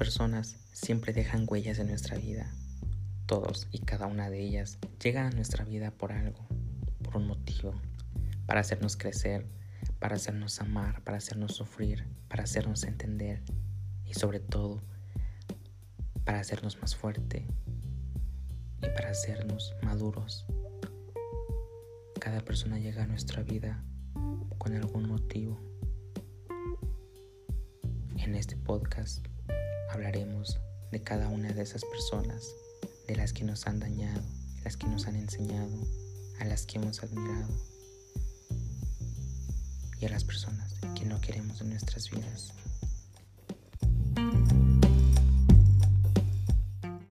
personas siempre dejan huellas en nuestra vida. Todos y cada una de ellas llegan a nuestra vida por algo, por un motivo, para hacernos crecer, para hacernos amar, para hacernos sufrir, para hacernos entender y sobre todo para hacernos más fuerte y para hacernos maduros. Cada persona llega a nuestra vida con algún motivo. En este podcast hablaremos de cada una de esas personas, de las que nos han dañado, las que nos han enseñado, a las que hemos admirado y a las personas que no queremos en nuestras vidas.